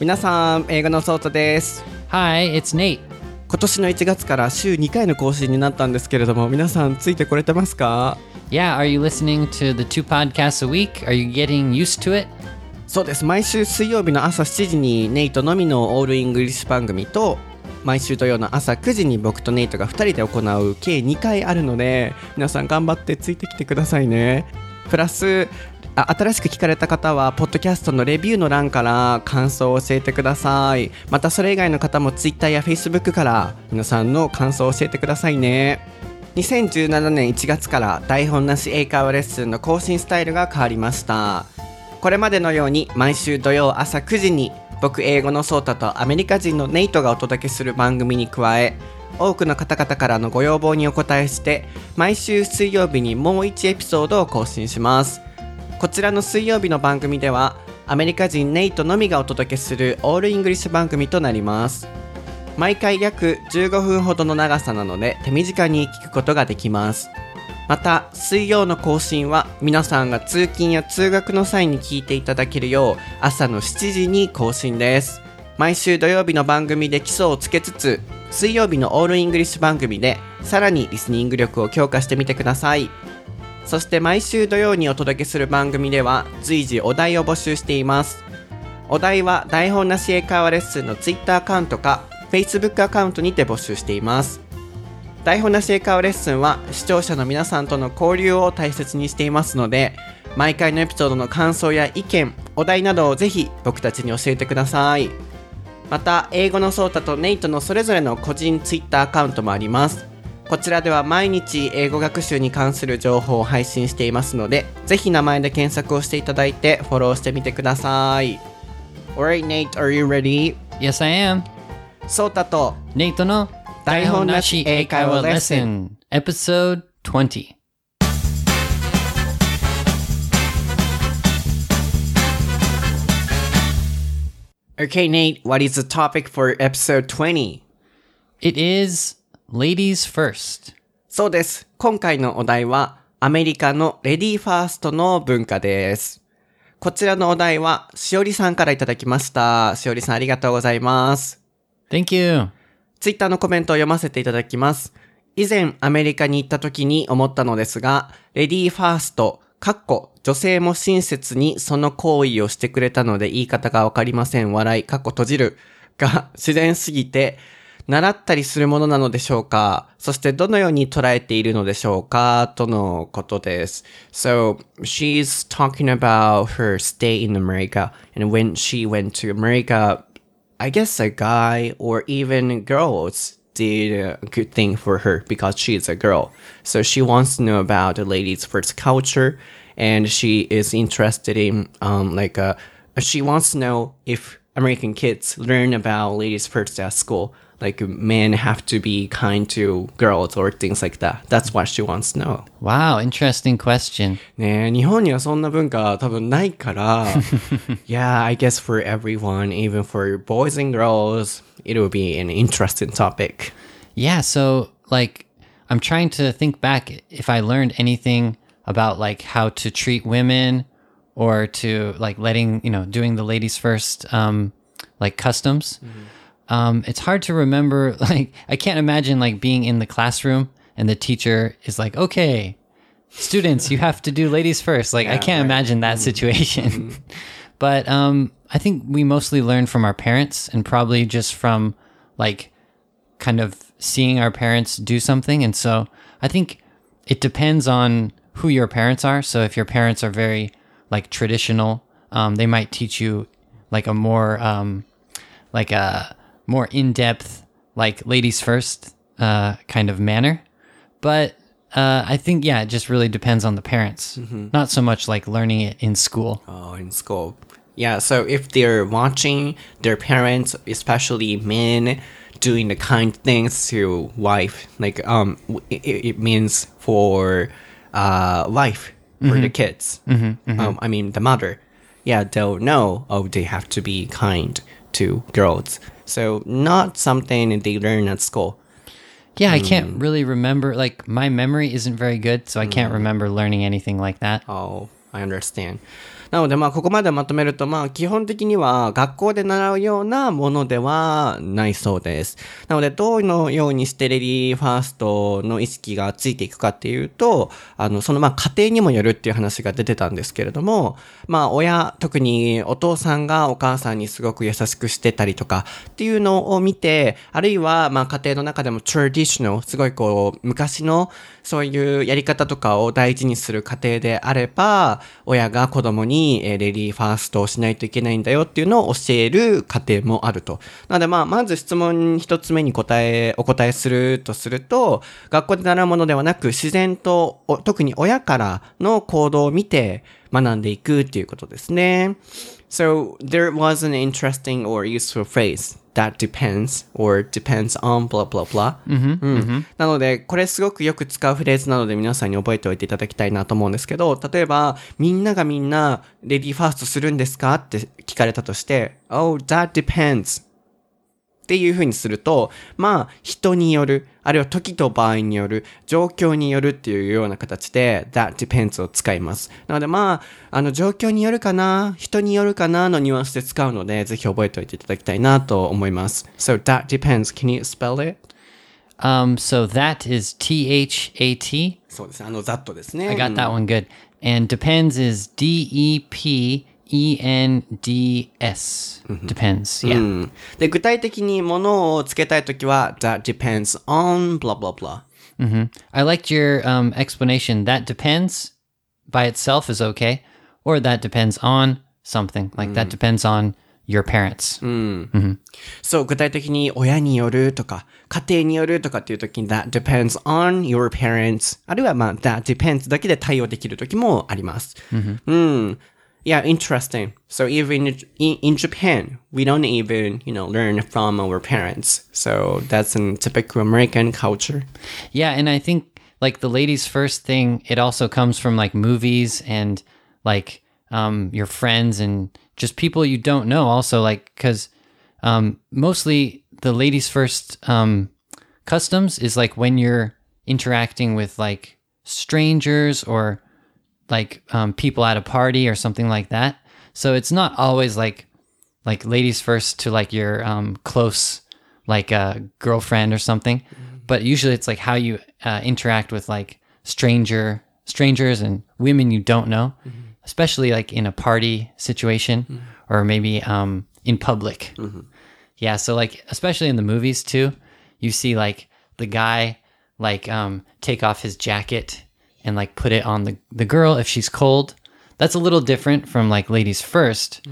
皆さん英語のソートです Hi, it's Nate. 今年の1月から週2回の更新になったんですけれども皆さんついてこれてますか？Yeah, are you listening to the two podcasts a week? Are you getting used to it? そうです毎週水曜日の朝7時にネイトのみのオールイングリッシュ番組と毎週土曜の朝9時に僕とネイトが2人で行う計2回あるので皆さん頑張ってついてきてくださいねプラスあ新しく聞かれた方はポッドキャストのレビューの欄から感想を教えてください。またそれ以外の方も Twitter や Facebook から皆さんの感想を教えてくださいね。2017年1月から台本なし英会話レッスンの更新スタイルが変わりました。これまでのように毎週土曜朝9時に僕英語のソータとアメリカ人のネイトがお届けする番組に加え多くの方々からのご要望にお答えして毎週水曜日にもう1エピソードを更新します。こちらの水曜日の番組ではアメリカ人ネイトのみがお届けするオールイングリッシュ番組となります。毎回約15分ほどの長さなので手短に聞くことができます。また水曜の更新は皆さんが通勤や通学の際に聞いていただけるよう朝の7時に更新です。毎週土曜日の番組で基礎をつけつつ水曜日のオールイングリッシュ番組でさらにリスニング力を強化してみてください。そして毎週土曜にお届けする番組では随時お題を募集しています。お題は台本なし英会話レッスンの Twitter アカウントか Facebook アカウントにて募集しています。台本なし英会話レッスンは視聴者の皆さんとの交流を大切にしていますので毎回のエピソードの感想や意見お題などをぜひ僕たちに教えてください。また英語のソータとネイトのそれぞれの個人 Twitter アカウントもあります。こちらでは毎日英語学習に関する情報を配信していますのでぜひ名前で検索をしていただいてフォローしてみてください Alright Nate, are you ready? Yes, I am. ソータと Nate の台本なし英会話レッスン Episode 20. Okay Nate, what is the topic for episode 20? It is ladies first. そうです。今回のお題は、アメリカのレディーファーストの文化です。こちらのお題は、しおりさんからいただきました。しおりさんありがとうございます。Thank you. ツイッターのコメントを読ませていただきます。以前アメリカに行った時に思ったのですが、レディーファースト、かっこ、女性も親切にその行為をしてくれたので言い方がわかりません。笑い、かっこ閉じる。が自然すぎて、習ったりするものなのでしょうかそしてどのように捉えているのでしょうかとのことです。So, she's talking about her stay in America and when she went to America, I guess a guy or even girls did a good thing for her because she's a girl. So she wants to know about the ladies first culture and she is interested in um like uh she wants to know if American kids learn about ladies first at school. Like men have to be kind to girls or things like that. That's what she wants to know. Wow, interesting question. ねえ日本にはそんな文化多分ないから、yeah, I guess for everyone, even for boys and girls, it will be an interesting topic. Yeah, so like I'm trying to think back if I learned anything about like how to treat women or to like letting, you know, doing the ladies first um like customs. Um it's hard to remember like I can't imagine like being in the classroom and the teacher is like, "Okay, students, you have to do ladies first. Like I can't imagine that situation. but um I think we mostly learn from our parents and probably just from like kind of seeing our parents do something. And so I think it depends on who your parents are. So if your parents are very like traditional, um, they might teach you like a more, um, like a more in depth, like ladies first, uh, kind of manner. But, uh, I think, yeah, it just really depends on the parents. Not so much like learning it in school. Oh, in school. Yeah, so if they're watching their parents, especially men, doing the kind things to wife, like um, it, it means for uh wife for the mm-hmm. kids. Mm-hmm. Mm-hmm. Um, I mean the mother. Yeah, they'll know. Oh, they have to be kind to girls. So not something they learn at school. Yeah, I can't mm. really remember. Like, my memory isn't very good, so I can't mm. remember learning anything like that. Oh, I understand. なのでまあここまでまとめるとまあ基本的には学校で習うようなものではないそうです。なのでどのようにしてレディーファーストの意識がついていくかっていうと、あのそのまあ家庭にもよるっていう話が出てたんですけれども、まあ親、特にお父さんがお母さんにすごく優しくしてたりとかっていうのを見て、あるいはまあ家庭の中でも traditional、すごいこう昔のそういうやり方とかを大事にする家庭であれば、親が子供ににえーレディーファーストをしないといけないんだよっていうのを教える過程もあると。なのでまあ、まず質問一つ目に答え、お答えするとすると、学校で習うものではなく自然と、特に親からの行動を見て学んでいくっていうことですね。So, there was an interesting or useful phrase that depends or depends on blah blah blah. うんなので、これすごくよく使うフレーズなので皆さんに覚えておいていただきたいなと思うんですけど、例えば、みんながみんな、レディーファーストするんですかって聞かれたとして、Oh, that depends. っていう風にすると、まあ、人による、あるいは時と場合による、状況によるっていうような形で、that depends を使います。なのでまあ、あの、状況によるかな、人によるかなのニュアンスで使うので、ぜひ覚えておいていただきたいなと思います。So, that depends. Can you spell it? Um, so that is T H A T? そうですね。あの、that ですね。I got that one good. And depends is D E P E N D S. Depends. Yeah. うんで、具体的にものをつけたいときは、that depends on blah blah blah. I liked your um, explanation. That depends by itself is okay, or that depends on something. Like that depends on your parents. そう、具体的に親によるとか、家庭によるとかっていう時に that depends on your parents あるいはまあ that depends だけで対応できる時もあります。うん。Yeah, interesting. So even in, in Japan, we don't even, you know, learn from our parents. So that's a typical American culture. Yeah, and I think like the ladies first thing, it also comes from like movies and like um, your friends and just people you don't know. Also, like because um, mostly the ladies first um, customs is like when you're interacting with like strangers or like um, people at a party or something like that. So it's not always like like ladies first to like your um, close like uh, girlfriend or something, but usually it's like how you uh, interact with like stranger strangers and women you don't know, especially like in a party situation or maybe um, in public. Yeah, so like especially in the movies too, you see like the guy like um take off his jacket and like put it on the the girl if she's cold. That's a little different from like ladies 1st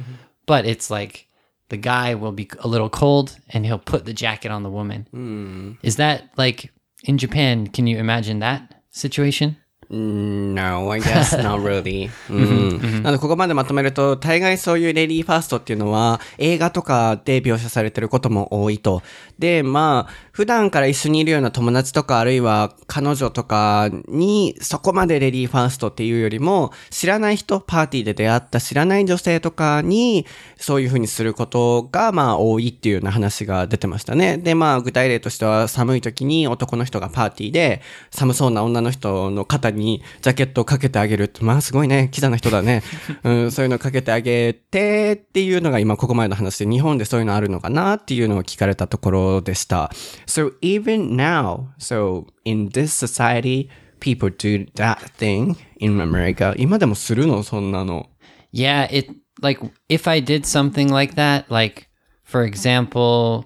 but it's like the guy will be a little cold and he'll put the jacket on the woman. Hmm. Is that like in Japan? Can you imagine that situation? No, I guess not really. うんなので、ここまでまとめると、大概そういうレディーファーストっていうのは、映画とかで描写されてることも多いと。で、まあ、普段から一緒にいるような友達とか、あるいは彼女とかに、そこまでレディーファーストっていうよりも、知らない人、パーティーで出会った知らない女性とかに、そういう風にすることが、まあ、多いっていうような話が出てましたね。で、まあ、具体例としては、寒い時に男の人がパーティーで、寒そうな女の人の肩にジャケットをかけてあげるまあすごいね、キザな人だね。うん、そういうのをかけてあげてっていうのが今ここまでの話で、日本でそういうのあるのかなっていうのを聞かれたところでした。So even now, so in this society, people do that thing in America. 今でもするのそんなの。Yeah, it like if I did something like that, like for example,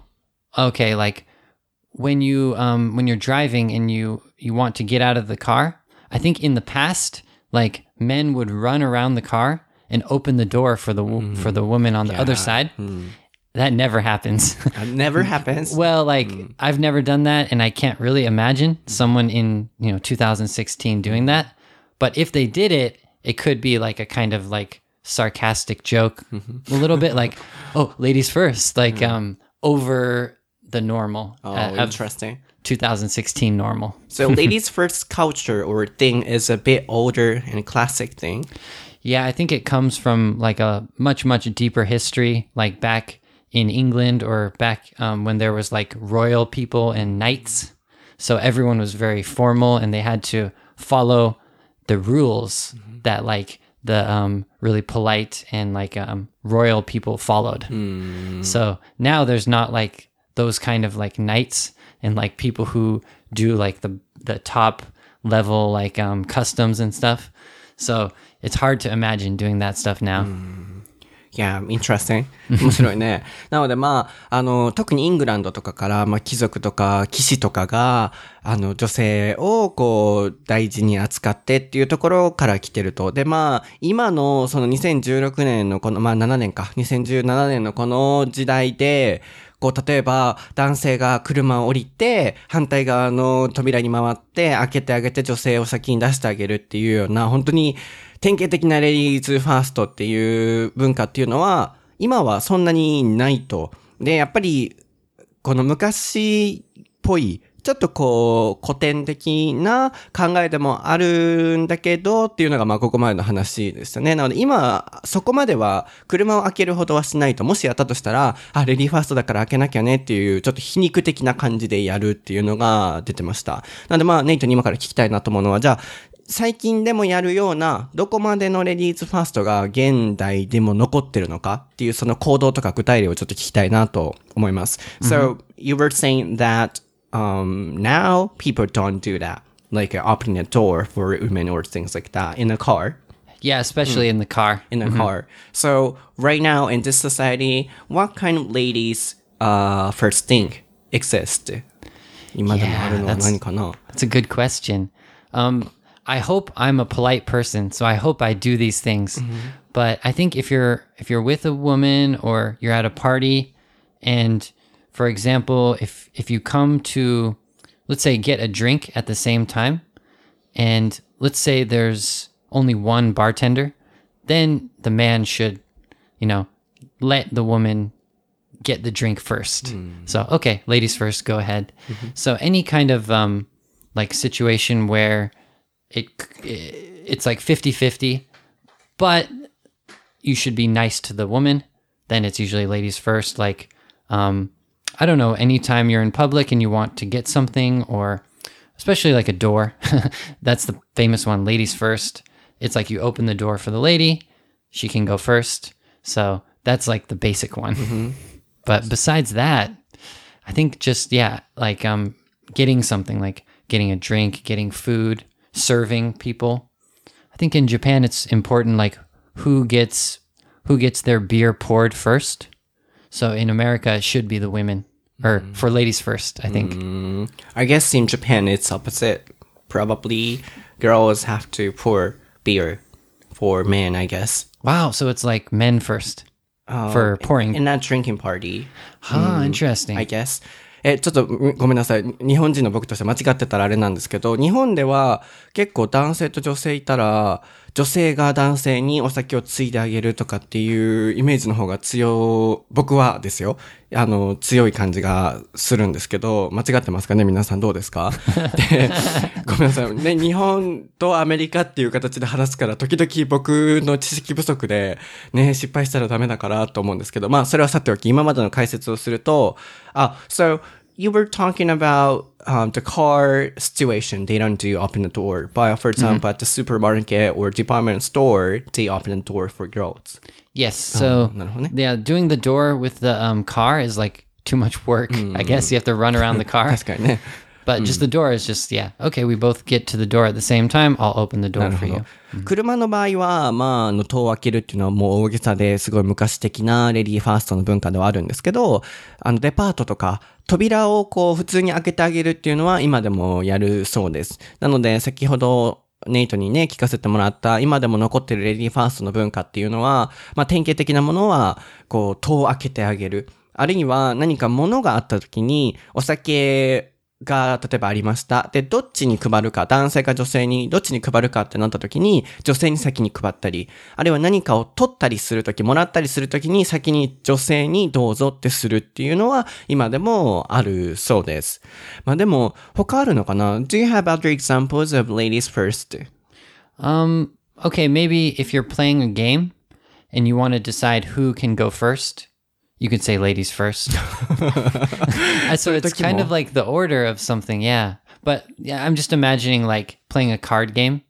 okay, like when you um when you're driving and you you want to get out of the car, I think in the past like men would run around the car and open the door for the wo- mm-hmm. for the woman on the other side. Mm. That never happens. That never happens. well, like mm. I've never done that and I can't really imagine mm. someone in, you know, 2016 doing that. But if they did it, it could be like a kind of like sarcastic joke, mm-hmm. a little bit like, "Oh, ladies first, like um over the normal oh, uh, interesting. 2016 normal. So ladies first culture or thing is a bit older and classic thing. Yeah, I think it comes from like a much much deeper history, like back in England or back um, when there was like royal people and knights. So everyone was very formal and they had to follow the rules that like the um, really polite and like um, royal people followed. So now there's not like those kind of like knights and like people who do like the the top level like um, customs and stuff. So it's hard to imagine doing that stuff now. いや、interesting. 面白いね。なのでまあ、あの、特にイングランドとかから、まあ、貴族とか騎士とかが、あの、女性をこう、大事に扱ってっていうところから来てると。で、まあ、今のその2016年のこの、まあ7年か、2017年のこの時代で、こう、例えば、男性が車を降りて、反対側の扉に回って、開けてあげて女性を先に出してあげるっていうような、本当に、典型的なレディーズファーストっていう文化っていうのは、今はそんなにないと。で、やっぱり、この昔っぽい、ちょっとこう、古典的な考えでもあるんだけどっていうのがまあここまでの話でしたね。なので今、そこまでは車を開けるほどはしないと、もしやったとしたら、あ、レディーファーストだから開けなきゃねっていう、ちょっと皮肉的な感じでやるっていうのが出てました。なのでまあネイトに今から聞きたいなと思うのは、じゃあ、最近でもやるような、どこまでのレディーズファーストが現代でも残ってるのかっていうその行動とか具体例をちょっと聞きたいなと思います。So, you were saying that, um, now people don't do that, like uh, opening a door for women or things like that in a car. Yeah, especially hmm. in the car. In the mm-hmm. car. So right now in this society, what kind of ladies uh, first think exist? Yeah, that's, that's a good question. Um, I hope I'm a polite person, so I hope I do these things. Mm -hmm. But I think if you're if you're with a woman or you're at a party and for example, if if you come to, let's say, get a drink at the same time, and let's say there's only one bartender, then the man should, you know, let the woman get the drink first. So, okay, ladies first, go ahead. So, any kind of um, like situation where it it's like 50-50, but you should be nice to the woman, then it's usually ladies first. Like, um, I don't know, anytime you're in public and you want to get something, or especially like a door, that's the famous one, ladies first. It's like you open the door for the lady, she can go first. So that's like the basic one. But besides that, I think just yeah, like um getting something like getting a drink, getting food, serving people. I think in Japan it's important like who gets who gets their beer poured first. So in America it should be the women or for ladies first, I think. I guess in Japan it's opposite. Probably girls have to pour beer for men, I guess. Wow, so it's like men first for pouring. In a drinking party, huh, interesting. I guess. え、ちょっとうんごめんなさい。日本人の僕として間違ってたらあれなんですけど、日本では結構男性と女性いたら、 女性が男性にお酒をついであげるとかっていうイメージの方が強、僕はですよ。あの、強い感じがするんですけど、間違ってますかね？皆さんどうですか？で、ごめんなさい。ね、日本とアメリカっていう形で話すから、時々僕の知識不足で、ね、失敗したらダメだからと思うんですけど、まあ、それはさておき、今までの解説をすると、あ、so, you were talking about um, the car situation. They don't do open the door. But for example, at the supermarket or department store, they open the door for girls. Yes. So naるほどね。 yeah, doing the door with the um, car is like too much work. I guess you have to run around the car. 確かにね。 But just the door is just yeah. Okay, we both get to the door at the same time. I'll open the door for you. 車の場合は、まあ、あの、戸を開けるっていうのはもう大げさですごい昔的なレディーファーストの文化ではあるんですけど、あの、デパートとか、 扉をこう、普通に開けてあげるっていうのは今でもやるそうです。なので、先ほど、ネイトにね、聞かせてもらった、今でも残ってるレディーファーストの文化っていうのは、まあ、典型的なものは、こう、戸を開けてあげる。あるいは何か物があった時に、お酒が、例えばありました。で、どっちに配るか、男性か女性にどっちに配るかってなった時に、女性に先に配ったり、あるいは何かを取ったりするとき、もらったりするときに先に女性にどうぞってするっていうのは、今でもあるそうです。まあでも、他あるのかな ?Do you have other examples of ladies first? Um. Okay, maybe if you're playing a game and you want to decide who can go first, you could say ladies first. Uh, so it's kind of like the order of something, yeah. But yeah, I'm just imagining like playing a card game,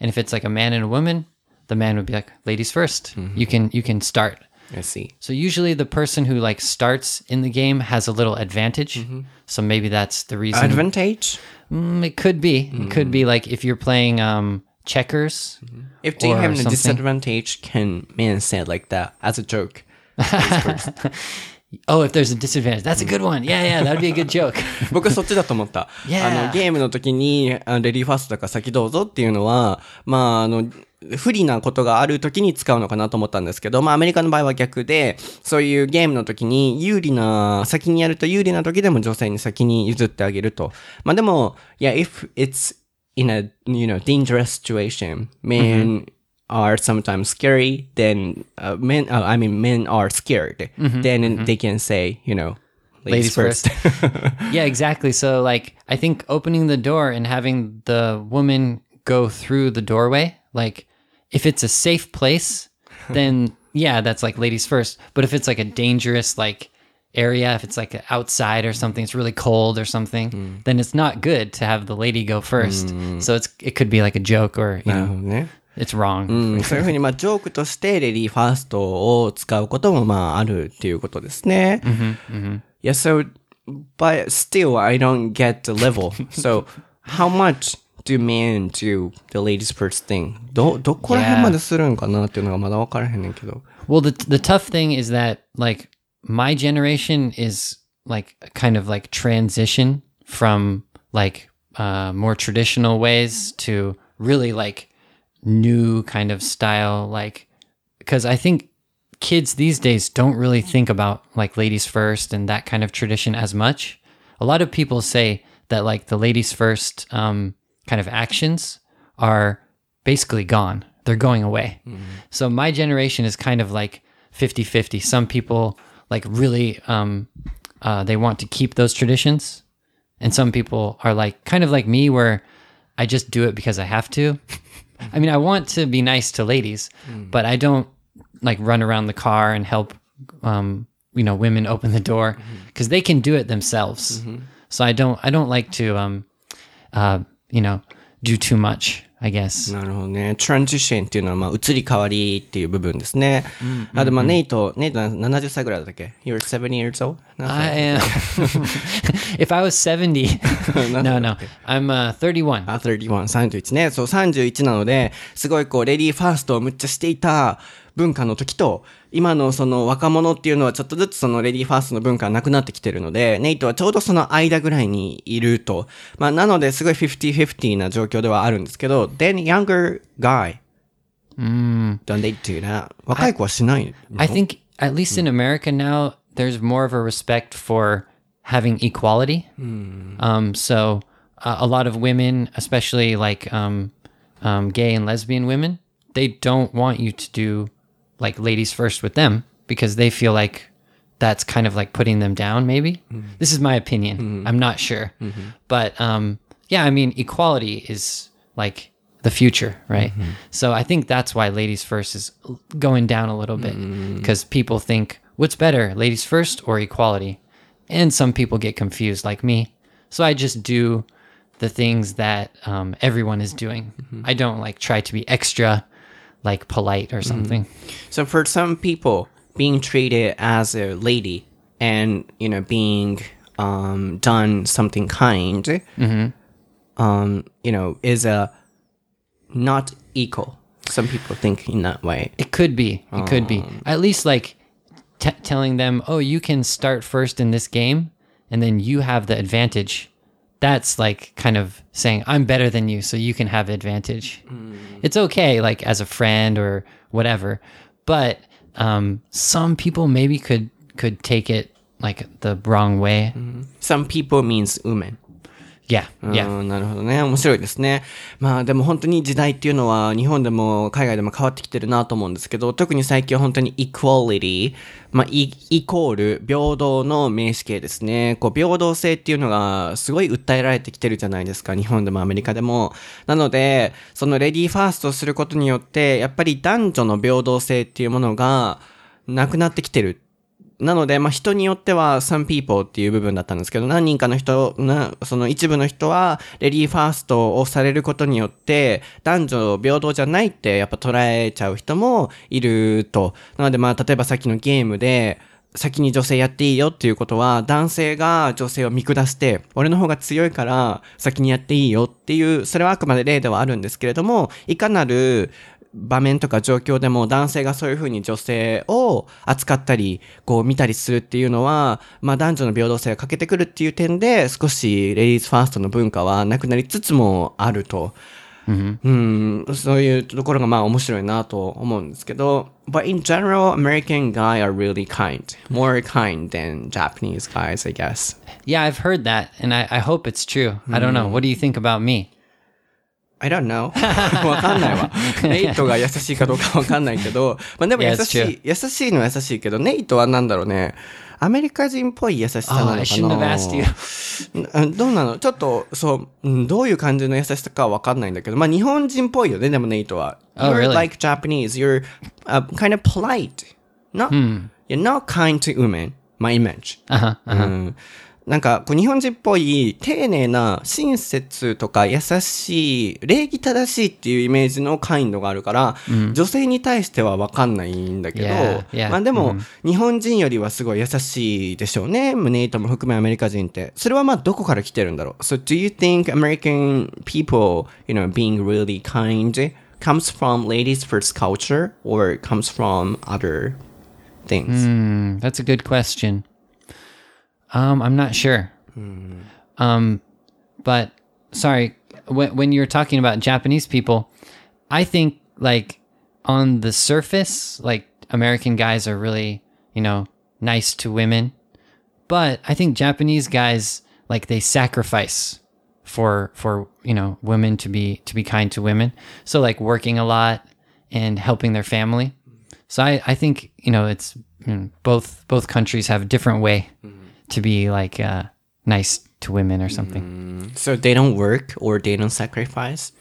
and if it's like a man and a woman, the man would be like, "Ladies 1st You can you can start." I see. So usually the person who like starts in the game has a little advantage. So maybe that's the reason. Advantage? Mm, it could be. It could be like if you're playing um checkers. If do you Or have a disadvantage, can men say it like that as a joke? Oh, if there's a disadvantage, that's a good one. Yeah, yeah, that'd be a good joke. 僕はそっちだと思った。Yeah. あの、ゲームの時に、あレディーファーストだから先どうぞっていうのは、まあ、あの、不利なことがある時に使うのかなと思ったんですけど、まあ、アメリカの場合は逆で、そういうゲームの時に有利な、先にやると有利な時でも女性に先に譲ってあげると。まあ、でも、いや、if it's in a, you know, dangerous situation, men are sometimes scary, then uh, men, uh, I mean, men are scared. Mm-hmm, then mm-hmm. they can say, you know, ladies, ladies first. first. yeah, exactly. So, like, I think opening the door and having the woman go through the doorway, like, if it's a safe place, then yeah, that's like ladies first. But if it's like a dangerous, like, area, if it's like outside or something, it's really cold or something, mm. then it's not good to have the lady go first. Mm. So it's it could be like a joke or you know, yeah. it's wrong. うん、そういうふうに、まあ、ジョークとして、レディーファーストを使うことも、まあ、あるっていうことですね。Yeah, so, but still, I don't get the level. So, how much do men do the ladies first thing? ど、どこら辺までするんかなっていうのがまだ分からへんねんけど。 Well, the the tough thing is that like my generation is like a kind of like transition from like uh, more traditional ways to really like new kind of style. Like because I think kids these days don't really think about like ladies first and that kind of tradition as much. A lot of people say that like the ladies first um, kind of actions are basically gone. They're going away. So my generation is kind of like 50-50. Some people like really um, uh, they want to keep those traditions, and some people are like kind of like me where I just do it because I have to. I mean, I want to be nice to ladies, but I don't like run around the car and help um, you know women open the door because they can do it themselves. So I don't I don't like to um, uh, you know do too much. I guess. なるほどね。トランジションっていうのは、まあ、移り変わりっていう部分ですね。あと、まあ、ネイト、ネイトは70歳ぐらいだっけ ?You're 70 years old? I am. if I was 70, no, no, I'm uh, 31. あ、31、31ね。そう、31なので、すごいこう、レディーファーストをむっちゃしていた文化の時と、今のその若者っていうのはちょっとずつそのレディーファーストの文化がなくなってきてるので、ネイトはちょうどその間ぐらいにいると。まあ、なのですごい50-50な状況ではあるんですけど、Then younger guy. Mm. Then they do that. I, I think, at least in America now, there's more of a respect for having equality. Mm. Um, so uh, a lot of women, especially like um, um, gay and lesbian women, they don't want you to do like ladies first with them because they feel like that's kind of like putting them down. Maybe mm. this is my opinion. Mm. I'm not sure, -hmm. but um, yeah, I mean, equality is like the future right? So i think that's why ladies first is going down a little bit because people think what's better ladies first or equality? And some people get confused like me. So i just do the things that um, everyone is doing. I don't like try to be extra like polite or something. So for some people, being treated as a lady and you know being um, done something kind, um, you know, is a not equal. Some people think in that way. It could be. It could be. Um, At least like t- telling them, "Oh, you can start first in this game, and then you have the advantage." That's like kind of saying, "I'm better than you, so you can have advantage." Mm. It's okay, like as a friend or whatever, but um, some people maybe could could take it like the wrong way. Mm-hmm. Some people means women. Yeah, yeah. なるほどね。面白いですね。まあでも本当に時代っていうのは日本でも海外でも変わってきてるなと思うんですけど、特に最近は本当に equality、まあイイコール平等の名詞形ですね。こう平等性っていうのがすごい訴えられてきてるじゃないですか。日本でもアメリカでも。なので、そのレディーファーストをすることによって、やっぱり男女の平等性っていうものがなくなってきてるなので、まあ、人によっては some people っていう部分だったんですけど、何人かの人、な、その一部の人は、レディーファーストをされることによって、男女平等じゃないってやっぱ捉えちゃう人もいると。なので、まあ、例えばさっきのゲームで、先に女性やっていいよっていうことは、男性が女性を見下して、俺の方が強いから先にやっていいよっていう、それはあくまで例ではあるんですけれども、いかなる場面とか状況でも男性がそういう風に女性を扱ったり、こう見たりするっていうのは、まあ男女の平等性が欠けてくるっていう点で、少しレディースファーストの文化はなくなりつつもあると。うん、そういうところがまあ面白いなと思うんですけど、But in general, American guys are really kind. More kind than Japanese guys, I guess. Yeah, I've heard that, and I, I hope it's true. I don't know. What do you think about me? I don't know. わかんないわ。ネイトが優しいかどうかわかんないけど、まあでも優しい、優しいのは優しいけど、ネイトはなんだろうね。アメリカ人っぽい優しさなの Oh, かな どうなの？ちょっと、そう、うんどういう感じの優しさかはわかんないんだけど、まあ日本人っぽいよね、でもネイトは。Oh, you're like Japanese, you're、uh, kind of polite. Not, You're not kind to women, my image. うんなんか、こう日本人っぽい、丁寧な、親切とか優しい、礼儀正しいっていうイメージのカインドがあるから、女性に対してはわかんないんだけど、Yeah, yeah. まあでも、日本人よりはすごい優しいでしょうね。ネイトも含めアメリカ人って。それはまあどこから来てるんだろう ?So do you think American people, you know, being really kind comes from ladies first culture or comes from other things? Hmm, that's a good question. Um, I'm not sure. Um, but sorry, when when you're talking about Japanese people, I think like on the surface, like American guys are really, you know, nice to women, but I think Japanese guys like they sacrifice for for you know women to be to be kind to women. So like working a lot and helping their family. So I, I think you know it's you know, both both countries have a different way to be like uh, nice to women or something. So they don't work or they don't sacrifice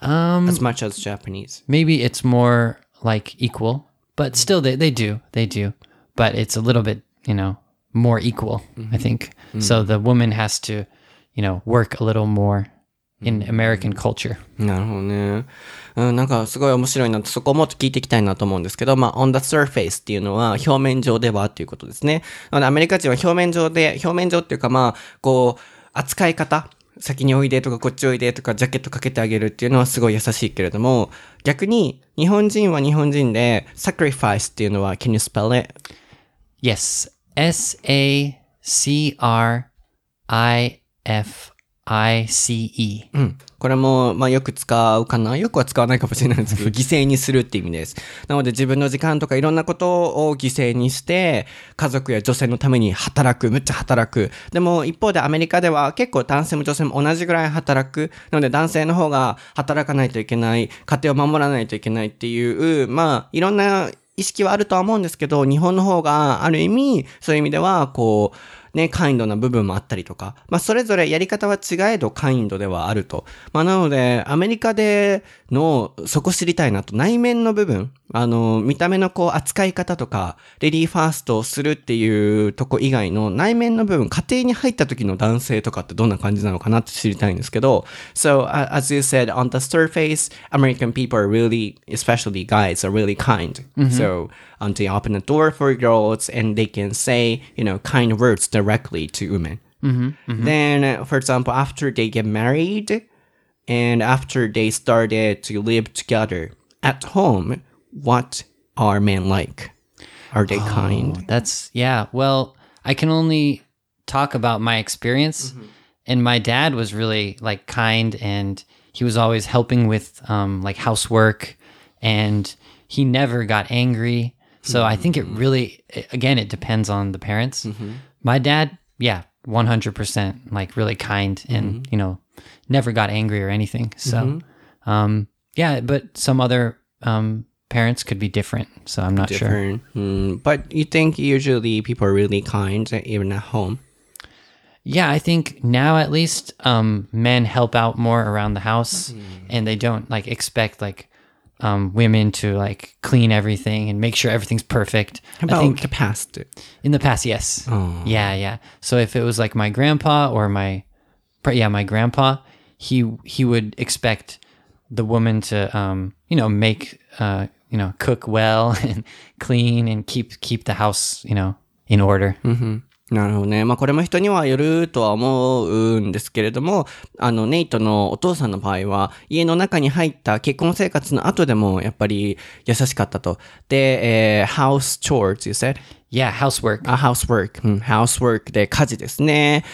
Um, as much as Japanese. maybe it's more like equal, but still they, they do they do, but it's a little bit you know more equal. I think so. The woman has to you know work a little more in American culture. なるほどね。うん、なんかすごい面白いなって、そこをもっと聞いていきたいなと思うんですけど、まあ、on the surface っていうのは表面上ではっていうことですね。なのでアメリカ人は表面上で、表面上っていうかまあ、こう、扱い方、先においでとかこっちおいでとかジャケットかけてあげるっていうのはすごい優しいけれども、逆に日本人は日本人で sacrifice っていうのは can you spell it? Yes, S A C R I F I C E. うん。これも、まあよく使うかな？よくは使わないかもしれないんですけど、犠牲にするって意味です。なので自分の時間とかいろんなことを犠牲にして、家族や女性のために働く、むっちゃ働く。でも一方でアメリカでは結構男性も女性も同じぐらい働く。なので男性の方が働かないといけない、家庭を守らないといけないっていう、まあいろんな意識はあるとは思うんですけど、日本の方がある意味、そういう意味では、こう、ね、カインドな部分もあったりとか、まあ、それぞれやり方は違えどカインドではあると。まあ、なので、アメリカでの、そこ知りたいなと、内面の部分、あの、見た目のこう、扱い方とか、レディーファーストをするっていうとこ以外の内面の部分、家庭に入った時の男性とかってどんな感じなのかなって知りたいんですけど、So, uh, as you said, on the surface, American people are really, especially guys, are really kind. So, um, they open a door for girls and they can say, you know, kind words directly to women. Then, uh, for example, after they get married and after they started to live together at home, what are men like? Are they kind? That's yeah. Well, I can only talk about my experience, and my dad was really like kind, and he was always helping with um, like housework, and he never got angry. So I think it really, again, it depends on the parents. My dad, yeah, one hundred percent, like really kind, and you know, never got angry or anything. So, um, yeah, but some other um, parents could be different. So I'm not sure. Mm, but you think usually people are really kind even at home? Yeah, I think now at least um, men help out more around the house, and they don't like expect like um, women to like clean everything and make sure everything's perfect. How I about think the past? in the past, yes. Yeah, yeah. So if it was like my grandpa or my, yeah, my grandpa, he he would expect the woman to, um, you know, make, uh, you know, cook well and clean and keep keep the house, you know, in order. なるほどね。まあこれも人にはよるとは思うんですけれども、あの、ネイトのお父さんの場合は、家の中に入った結婚生活の後でも、やっぱり優しかったと。で、えー house chores, you said? Yeah, housework. あ、housework。うん、housework で家事ですね。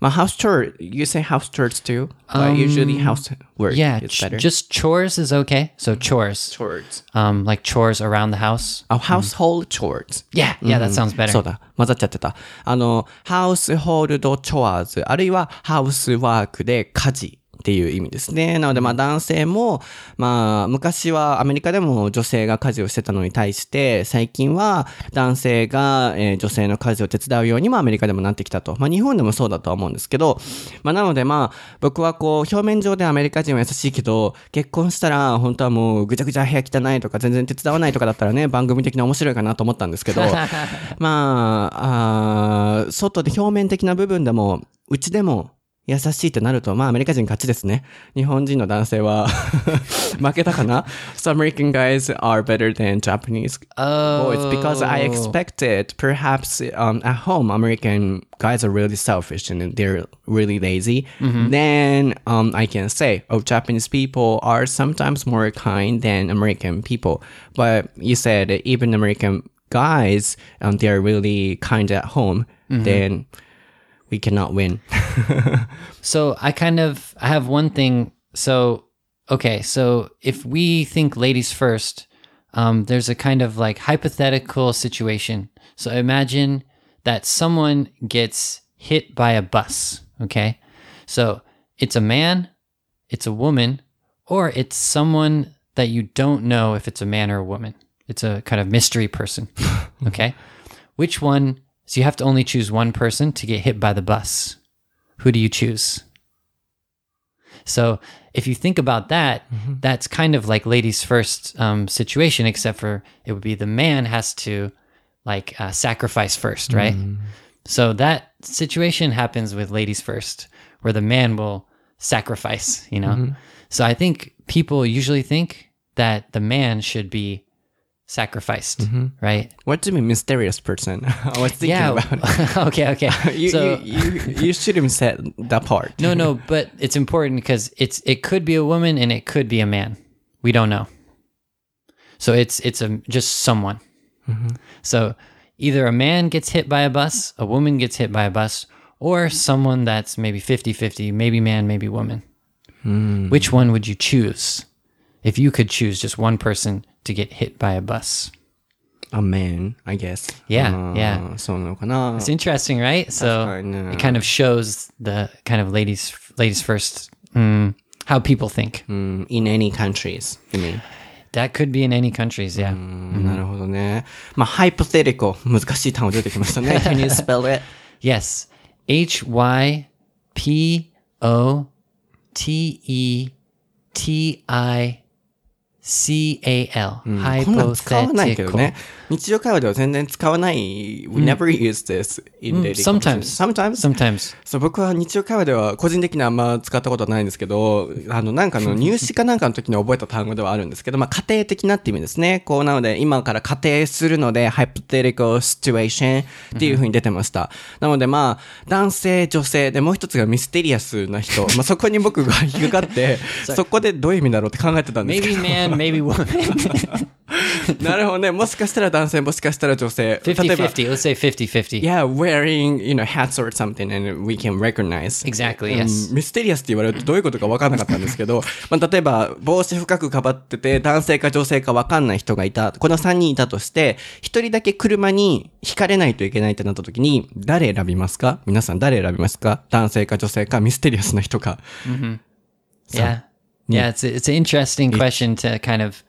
My house chore. You say house chores too, but um, house usually housework. Yeah, ch- just chores is okay. So chores, chores, um, like chores around the house. Oh, household mm. chores. Yeah, yeah, that mm-hmm. sounds better. So そうだ、混ざっちゃってた。あの、household chores あるいはハウスワークで家事。っていう意味ですね。なのでまあ男性も、まあ昔はアメリカでも女性が家事をしてたのに対して、最近は男性が、えー女性の家事を手伝うようにもアメリカでもなってきたと。まあ日本でもそうだとは思うんですけど、まあなのでまあ僕はこう表面上でアメリカ人は優しいけど、結婚したら本当はもうぐちゃぐちゃ部屋汚いとか全然手伝わないとかだったらね、番組的に面白いかなと思ったんですけど、まあ、あー外で表面的な部分でも、うちでも優しいってなると、まあアメリカ人勝ちですね。日本人の男性は負けたかな ?So American guys are better than Japanese boys because I expected perhaps um, at home American guys are really selfish and they're really lazy. Then um, I can say, oh, Japanese people are sometimes more kind than American people. But you said even American guys, um, they are really kind at home. Then we cannot win. So I kind of I have one thing. So okay, so if we think ladies first, um, there's a kind of like hypothetical situation. So imagine that someone gets hit by a bus. Okay, so it's a man, it's a woman, or it's someone that you don't know if it's a man or a woman. It's a kind of mystery person. okay, which one? So you have to only choose one person to get hit by the bus who do you choose? So if you think about that, that's kind of like ladies first um, situation, except for it would be the man has to like uh, sacrifice first, right? So that situation happens with ladies first, where the man will sacrifice, you know? So I think people usually think that the man should be sacrificed, mm-hmm. right? What do you mean mysterious person? I was thinking Yeah. about okay, okay. you, so you, you, you should have said that part. no, no, but it's important because it's it could be a woman and it could be a man. We don't know. So it's it's a just someone. Mm-hmm. So either a man gets hit by a bus, a woman gets hit by a bus, or someone that's maybe 50-50, maybe man, maybe woman. Hmm. Which one would you choose if you could choose just one person to get hit by a bus? A man, I guess. Yeah, あー yeah. そうなのかな It's interesting, right? So 確かにね it kind of shows the kind of ladies ladies first mm, how people think. Mm, in any countries, you mean? That could be in any countries, yeah. なるほどね。まあ、hypothetical 難しい単語出てきましたね。Can you spell it? Yes. H Y P O T E T I C A L. こんなん使わないけど Hypothetical. ね。日常会話では全然使わない。We never use this in daily sometimes. Sometimes? Sometimes. そう、僕は日常会話では個人的にあんま使ったことはないんですけど、あの、なんかの入試かなんかの時に覚えた単語ではあるんですけど、まあ、家庭的なって意味ですね。こう、なので、今から仮定するので、hypothetical situation っていう風に出てました。なので、まあ、男性、女性で、もう一つがミステリアスな人。まあ、そこに僕が引っかかって、そこでどういう意味だろうって考えてたんですけど。Man, maybe woman. なるほどね。もしかしたら男性、もしかしたら女性。50例えば 50. Let's say 50 50. Yeah, wearing, you know, hats or something and we can recognize. Exactly, うん yes. ミステリアスって言われるとどういうことか分かんなかったんですけど、まあ、例えば帽子深くかばってて男性か女性か分かんない人がいた。この3人いたとして、1人だけ車に引かれないといけないってなった時に、誰選びますか？皆さん誰選びますか？男性か女性かミステリアスな人か。Yeah. Yeah, it's a, it's an interesting question to kind of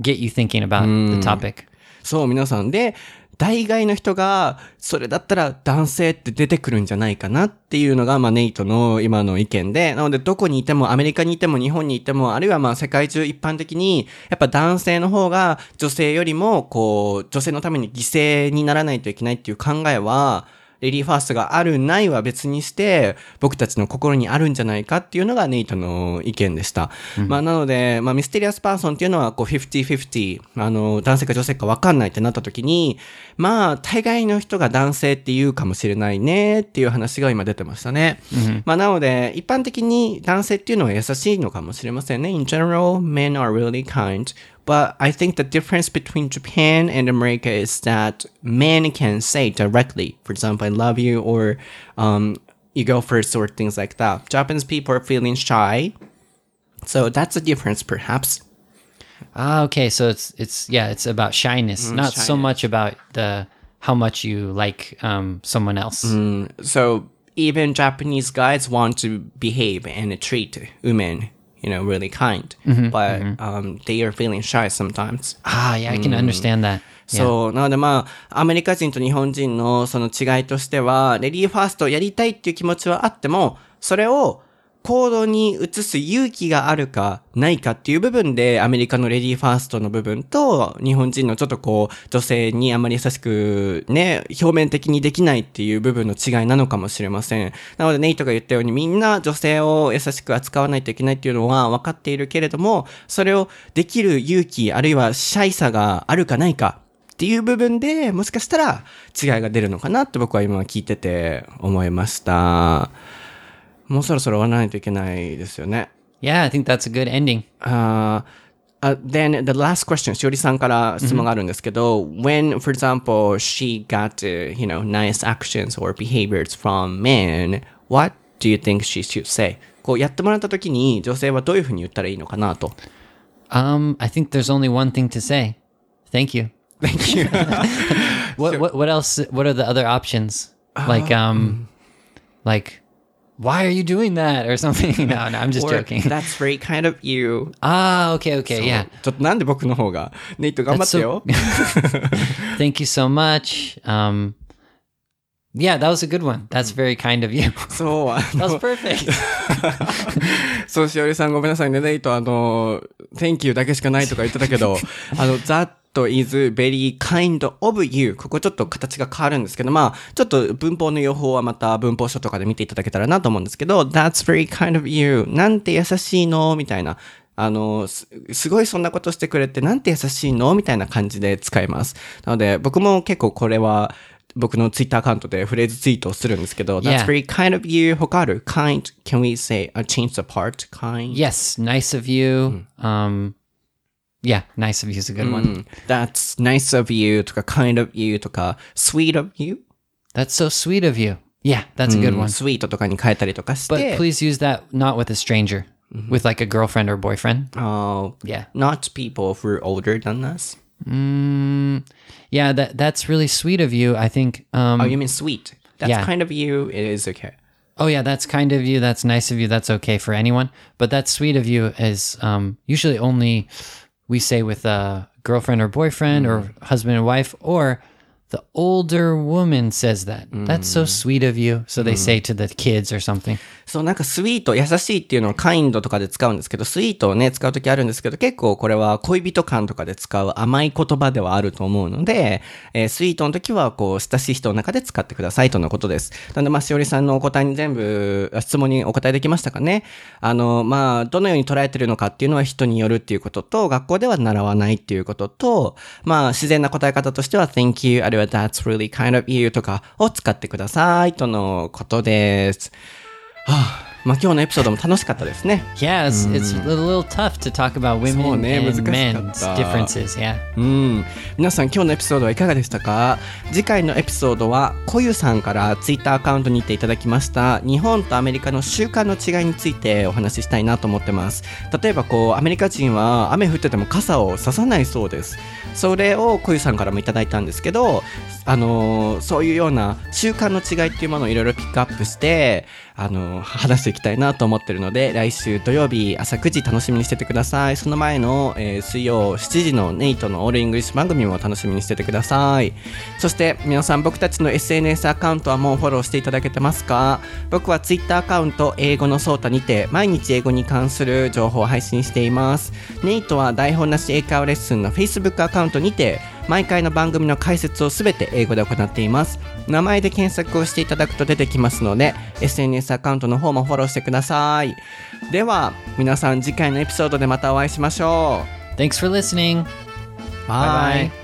get you thinking about the topic. そう、皆さん。で、大概の人が、それだったら男性って出てくるんじゃないかなっていうのが、まあ、ネイトの今の意見で、なので、どこにいても、アメリカにいても、日本にいても、あるいはまあ、世界中一般的に、やっぱ男性の方が女性よりも、こう、女性のために犠牲にならないといけないっていう考えは、レディーファーストがあるないは別にして、僕たちの心にあるんじゃないかっていうのがネイトの意見でした。まあなので、まあミステリアスパーソンっていうのはこう50-50、あの、男性か女性か分かんないってなった時に、まあ大概の人が男性って言うかもしれないねっていう話が今出てましたね。まあなので、一般的に男性っていうのは優しいのかもしれませんね。In general, men are really kind. But I think the difference between Japan and America is that men can say directly, for example, I love you or um, you go first or things like that. Japanese people are feeling shy. So that's a difference, perhaps. Ah, okay. So it's it's yeah, it's about shyness, not so much about the how much you like um someone else. So even Japanese guys want to behave and treat women, you know, really kind. but Um, they are feeling shy sometimes. Ah, yeah, I can understand that. そう。なのでまあ、アメリカ人と日本人のその違いとしては、レディーファーストをやりたいっていう気持ちはあっても、それを行動に移す勇気があるかないかっていう部分で、アメリカのレディーファーストの部分と、日本人のちょっとこう、女性にあまり優しくね、表面的にできないっていう部分の違いなのかもしれません。なのでネイトが言ったようにみんな女性を優しく扱わないといけないっていうのは分かっているけれども、それをできる勇気、あるいはシャイさがあるかないか、っていう部分でもしかしたら違いが出るのかなって僕は今聞いてて思いました。もうそろそろ終わらないといけないですよね。 Yeah, I think that's a good ending. Uh, uh, then the last question, しおりさんから質問があるんですけど、when, for example, she got, uh, you know, nice actions or behaviors from men, what do you think she should say? こうやってもらった時に女性はどういうふうに言ったらいいのかなと。 Um, I think there's only one thing to say. Thank you. Thank you. What what what else? What are the other options? Like um, like why are you doing that or something? no, no, I'm just Or, joking. That's very kind of you. Ah, okay, okay, yeah. ちょっとなんで僕の方が、ネイト頑張ってよ。 Thank you so much. Um, yeah, that was a good one. That's very kind of you. そう、あ That was の、 perfect. そう、しおりさんごめんなさいね、ネイト、あの、Thank you だけしかないとか言ってたけど、あの、That is very kind of you. ここちょっと形が変わるんですけど、まあ、ちょっと文法の予報はまた文法書とかで見ていただけたらなと思うんですけど、That's very kind of you. なんて優しいのみたいな。あの、す、すごいそんなことしてくれてなんて優しいのみたいな感じで使います。なので、僕も結構これは、僕のツイッターアカウントでフレーズツイートをするんですけど、That's very kind of you. 他ある ?kind, can we say, uh, change the part? kind? yes, nice of you. Um, yeah, nice of you is a good one. うん That's nice of you とか kind of you とか sweet of you? That's so sweet of you. Yeah, that's a good one. sweet とかに変えたりとかし But て、 please use that not with a stranger, with like a girlfriend or boyfriend. uh, Yeah. not people who are older than us. Mm, yeah, that that's really sweet of you. I think. Um, Oh, you mean sweet? That's Yeah. kind of you. It is okay. Oh yeah, that's kind of you. That's nice of you. That's okay for anyone. But that's sweet of you is um, usually only we say with a girlfriend or boyfriend or mm. husband and wife, or the older woman says that. That's so sweet of you. So they say to the kids or something. そう、なんかスイート、優しいっていうのをカインドとかで使うんですけど、スイートをね、使うときあるんですけど、結構これは恋人間とかで使う甘い言葉ではあると思うので、えースイートの時は、こう、親しい人の中で使ってくださいとのことです。なので、まあ、しおりさんのお答えに全部、あ質問にお答えできましたかね？あの、まあ、どのように捉えてるのかっていうのは人によるっていうことと、学校では習わないっていうことと、まあ、自然な答え方としては、thank you, あるいは that's really kind of you とかを使ってくださいとのことです。はあ、まあ今日のエピソードも楽しかったですね。Yeah, it's, a little tough to talk about women ね、and men's differences. Yeah. うん。皆さん今日のエピソードはいかがでしたか？次回のエピソードは、こゆさんからツイッターアカウントに行っていただきました、日本とアメリカの習慣の違いについてお話ししたいなと思ってます。例えばこう、アメリカ人は雨降ってても傘をささないそうです。それをこゆさんからもいただいたんですけど、あのーそういうような習慣の違いっていうものをいろいろピックアップして、あのー話していきたいなと思ってるので、来週土曜日朝9時楽しみにしててください。その前の、えー水曜7時のネイトのオールイングリッシュ番組も楽しみにしててください。そして皆さん僕たちの SNS アカウントはもうフォローしていただけてますか？僕は Twitter アカウント英語のソータにて毎日英語に関する情報を配信しています。ネイトは台本なし英会話レッスンの Facebook アカウントにて毎回の番組の解説をすべて英語で行っています。名前で検索をしていただくと出てきますので、SNS アカウントの方もフォローしてください。では、皆さん次回のエピソードでまたお会いしましょ Thanks for listening. う。バイバイ